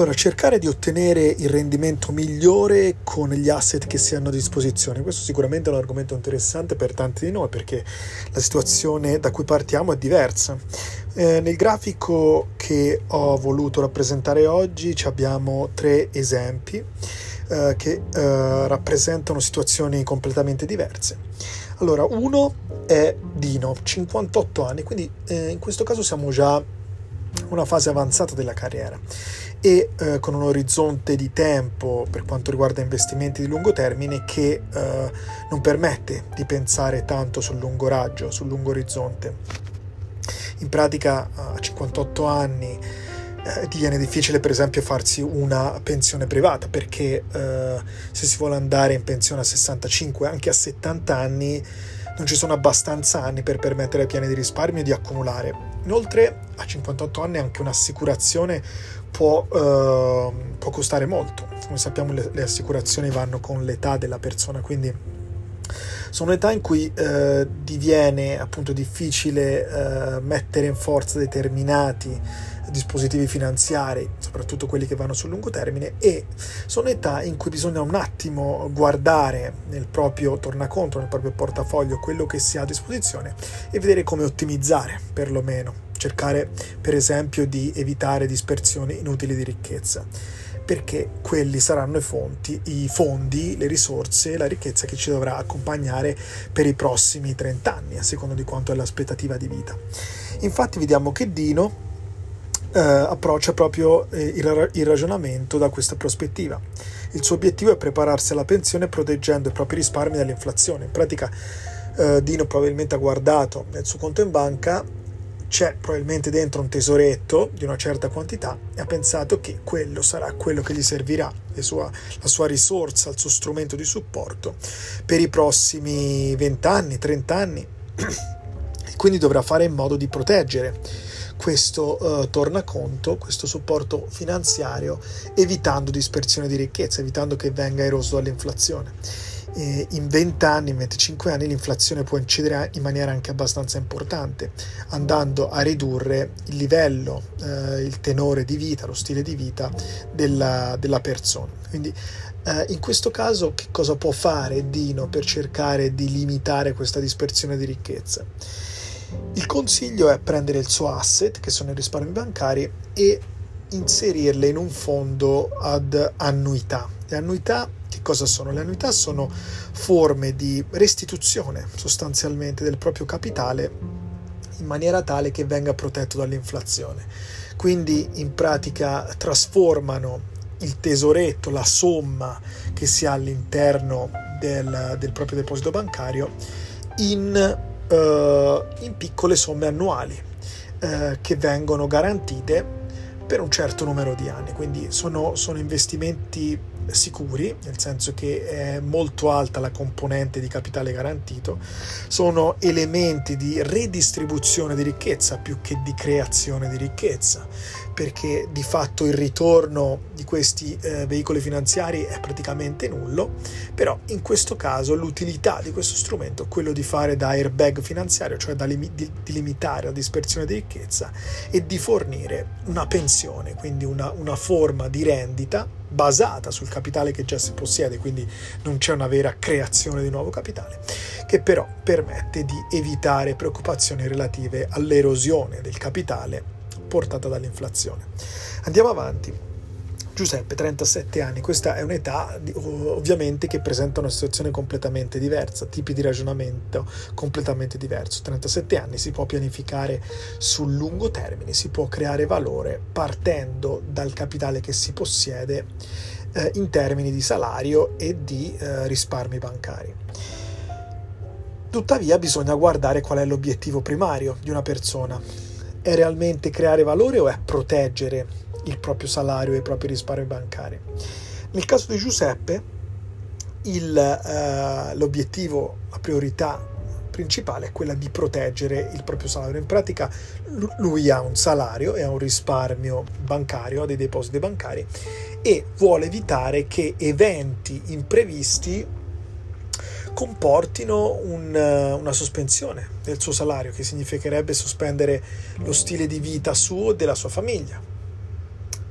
Allora, cercare di ottenere il rendimento migliore con gli asset che si hanno a disposizione. Questo sicuramente è un argomento interessante per tanti di noi perché la situazione da cui partiamo è diversa. Eh, nel grafico che ho voluto rappresentare oggi abbiamo tre esempi eh, che eh, rappresentano situazioni completamente diverse. Allora, uno è Dino, 58 anni, quindi eh, in questo caso siamo già in una fase avanzata della carriera e eh, con un orizzonte di tempo per quanto riguarda investimenti di lungo termine che eh, non permette di pensare tanto sul lungo raggio, sul lungo orizzonte. In pratica a 58 anni eh, diviene difficile per esempio farsi una pensione privata perché eh, se si vuole andare in pensione a 65 anche a 70 anni non ci sono abbastanza anni per permettere ai piani di risparmio di accumulare. Inoltre a 58 anni anche un'assicurazione può, eh, può costare molto. Come sappiamo le, le assicurazioni vanno con l'età della persona quindi sono età in cui eh, diviene appunto difficile eh, mettere in forza determinati dispositivi finanziari, soprattutto quelli che vanno sul lungo termine, e sono età in cui bisogna un attimo guardare nel proprio tornaconto, nel proprio portafoglio, quello che si ha a disposizione e vedere come ottimizzare perlomeno, cercare per esempio di evitare dispersioni inutili di ricchezza perché quelli saranno i, fonti, i fondi, le risorse, la ricchezza che ci dovrà accompagnare per i prossimi 30 anni, a seconda di quanto è l'aspettativa di vita. Infatti vediamo che Dino eh, approccia proprio eh, il, il ragionamento da questa prospettiva. Il suo obiettivo è prepararsi alla pensione proteggendo i propri risparmi dall'inflazione. In pratica eh, Dino probabilmente ha guardato nel suo conto in banca c'è probabilmente dentro un tesoretto di una certa quantità e ha pensato che quello sarà quello che gli servirà, sua, la sua risorsa, il suo strumento di supporto per i prossimi 20 anni, 30 anni. Quindi dovrà fare in modo di proteggere questo uh, tornaconto, questo supporto finanziario, evitando dispersione di ricchezza, evitando che venga eroso dall'inflazione eh, in 20 anni, in 25 anni l'inflazione può incidere in maniera anche abbastanza importante, andando a ridurre il livello, eh, il tenore di vita, lo stile di vita della, della persona. Quindi eh, in questo caso che cosa può fare Dino per cercare di limitare questa dispersione di ricchezza? Il consiglio è prendere il suo asset, che sono i risparmi bancari, e inserirle in un fondo ad annuità. Le annuità che cosa sono? Le annuità sono forme di restituzione sostanzialmente del proprio capitale in maniera tale che venga protetto dall'inflazione. Quindi in pratica trasformano il tesoretto, la somma che si ha all'interno del, del proprio deposito bancario in, in piccole somme annuali uh, che vengono garantite per un certo numero di anni. Quindi sono, sono investimenti sicuri, nel senso che è molto alta la componente di capitale garantito, sono elementi di redistribuzione di ricchezza più che di creazione di ricchezza, perché di fatto il ritorno di questi eh, veicoli finanziari è praticamente nullo, però in questo caso l'utilità di questo strumento è quello di fare da airbag finanziario, cioè da lim- di, di, limitare la dispersione di ricchezza e di fornire una pensione, quindi una, una forma di rendita basata sul capitale che già si possiede, quindi non c'è una vera creazione di nuovo capitale, che però permette di evitare preoccupazioni relative all'erosione del capitale portata dall'inflazione. Andiamo avanti. Giuseppe, 37 anni, questa è un'età ovviamente che presenta una situazione completamente diversa, tipi di ragionamento completamente diverso. 37 anni si può pianificare sul lungo termine, si può creare valore partendo dal capitale che si possiede eh, in termini di salario e di eh, risparmi bancari. Tuttavia bisogna guardare qual è l'obiettivo primario di una persona. È realmente creare valore o è proteggere il proprio salario e i propri risparmi bancari. Nel caso di Giuseppe, il, uh, l'obiettivo, la priorità principale è quella di proteggere il proprio salario. In pratica lui ha un salario e ha un risparmio bancario, ha dei depositi bancari e vuole evitare che eventi imprevisti comportino un, una sospensione del suo salario, che significherebbe sospendere lo stile di vita suo e della sua famiglia.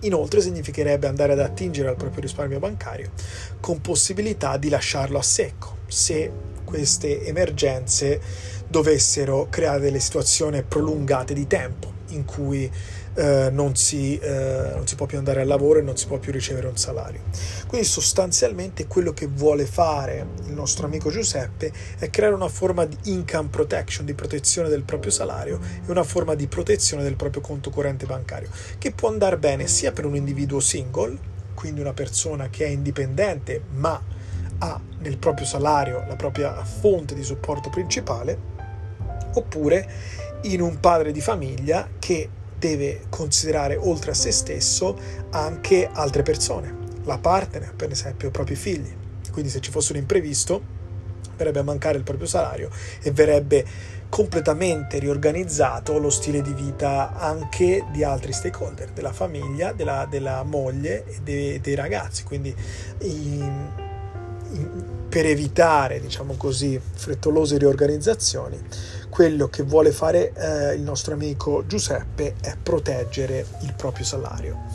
Inoltre significherebbe andare ad attingere al proprio risparmio bancario con possibilità di lasciarlo a secco se queste emergenze dovessero creare delle situazioni prolungate di tempo in cui eh, non, si, eh, non si può più andare al lavoro e non si può più ricevere un salario. Quindi sostanzialmente quello che vuole fare il nostro amico Giuseppe è creare una forma di income protection, di protezione del proprio salario e una forma di protezione del proprio conto corrente bancario, che può andare bene sia per un individuo single, quindi una persona che è indipendente ma ha nel proprio salario la propria fonte di supporto principale, oppure in un padre di famiglia che deve considerare oltre a se stesso anche altre persone, la partner, per esempio i propri figli. Quindi se ci fosse un imprevisto, verrebbe a mancare il proprio salario e verrebbe completamente riorganizzato lo stile di vita anche di altri stakeholder, della famiglia, della, della moglie e dei, dei ragazzi. Quindi in, in, per evitare, diciamo così, frettolose riorganizzazioni, quello che vuole fare eh, il nostro amico Giuseppe è proteggere il proprio salario.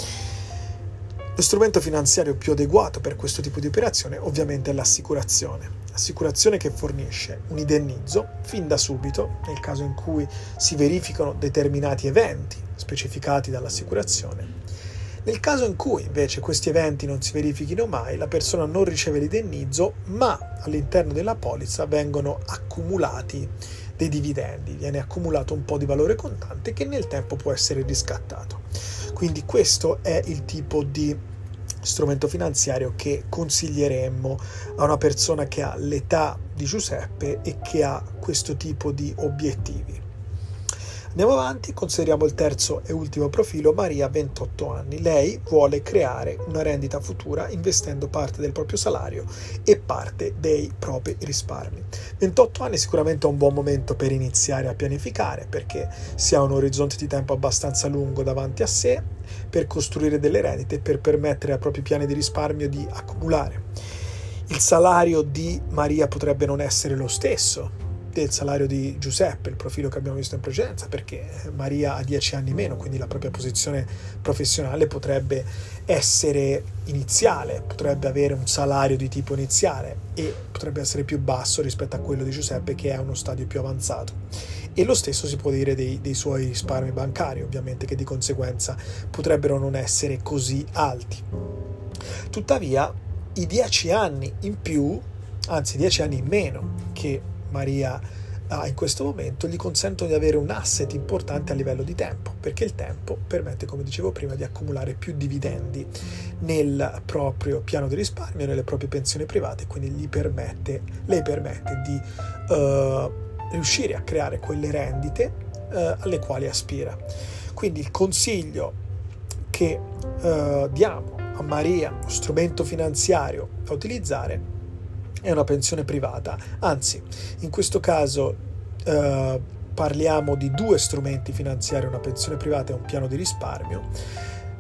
Lo strumento finanziario più adeguato per questo tipo di operazione ovviamente è l'assicurazione. Assicurazione che fornisce un indennizzo fin da subito nel caso in cui si verificano determinati eventi specificati dall'assicurazione. Nel caso in cui invece questi eventi non si verifichino mai, la persona non riceve l'indennizzo, ma all'interno della polizza vengono accumulati dei dividendi, viene accumulato un po' di valore contante che nel tempo può essere riscattato. Quindi questo è il tipo di strumento finanziario che consiglieremmo a una persona che ha l'età di Giuseppe e che ha questo tipo di obiettivi. Andiamo avanti, consideriamo il terzo e ultimo profilo, Maria, 28 anni. Lei vuole creare una rendita futura investendo parte del proprio salario e parte dei propri risparmi. 28 anni sicuramente è un buon momento per iniziare a pianificare perché si ha un orizzonte di tempo abbastanza lungo davanti a sé per costruire delle rendite e per permettere ai propri piani di risparmio di accumulare. Il salario di Maria potrebbe non essere lo stesso del salario di Giuseppe, il profilo che abbiamo visto in precedenza, perché Maria ha 10 anni meno, quindi la propria posizione professionale potrebbe essere iniziale, potrebbe avere un salario di tipo iniziale e potrebbe essere più basso rispetto a quello di Giuseppe che è uno stadio più avanzato. E lo stesso si può dire dei, dei suoi risparmi bancari, ovviamente, che di conseguenza potrebbero non essere così alti. Tuttavia, i 10 anni in più, anzi 10 anni in meno che Maria ha in questo momento gli consentono di avere un asset importante a livello di tempo, perché il tempo permette, come dicevo prima, di accumulare più dividendi nel proprio piano di risparmio, nelle proprie pensioni private, quindi gli permette, lei permette di uh, riuscire a creare quelle rendite uh, alle quali aspira. Quindi il consiglio che uh, diamo a Maria, uno strumento finanziario da utilizzare, è una pensione privata. Anzi, in questo caso eh, parliamo di due strumenti finanziari, una pensione privata e un piano di risparmio,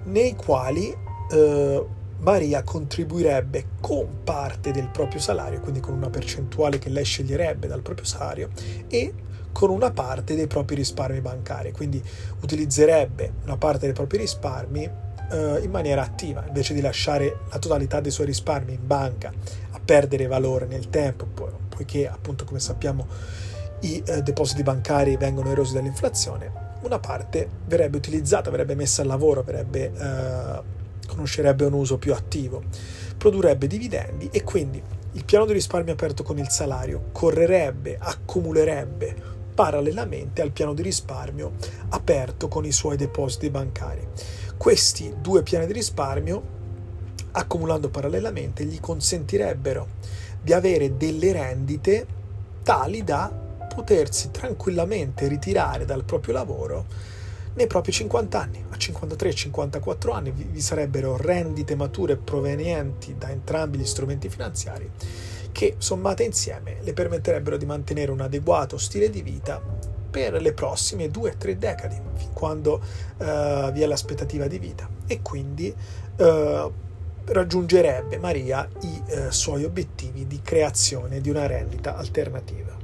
nei quali eh, Maria contribuirebbe con parte del proprio salario, quindi con una percentuale che lei sceglierebbe dal proprio salario, e con una parte dei propri risparmi bancari, quindi utilizzerebbe una parte dei propri risparmi eh, in maniera attiva, invece di lasciare la totalità dei suoi risparmi in banca perdere valore nel tempo, poiché appunto come sappiamo i eh, depositi bancari vengono erosi dall'inflazione, una parte verrebbe utilizzata, verrebbe messa al lavoro, verrebbe eh, conoscerebbe un uso più attivo, produrrebbe dividendi e quindi il piano di risparmio aperto con il salario correrebbe, accumulerebbe parallelamente al piano di risparmio aperto con i suoi depositi bancari. Questi due piani di risparmio, accumulando parallelamente, gli consentirebbero di avere delle rendite tali da potersi tranquillamente ritirare dal proprio lavoro nei propri 50 anni. A 53-54 anni vi sarebbero rendite mature provenienti da entrambi gli strumenti finanziari che sommate insieme le permetterebbero di mantenere un adeguato stile di vita per le prossime 2-3 decadi, fin quando uh, vi è l'aspettativa di vita e quindi uh, raggiungerebbe Maria i uh, suoi obiettivi di creazione di una rendita alternativa.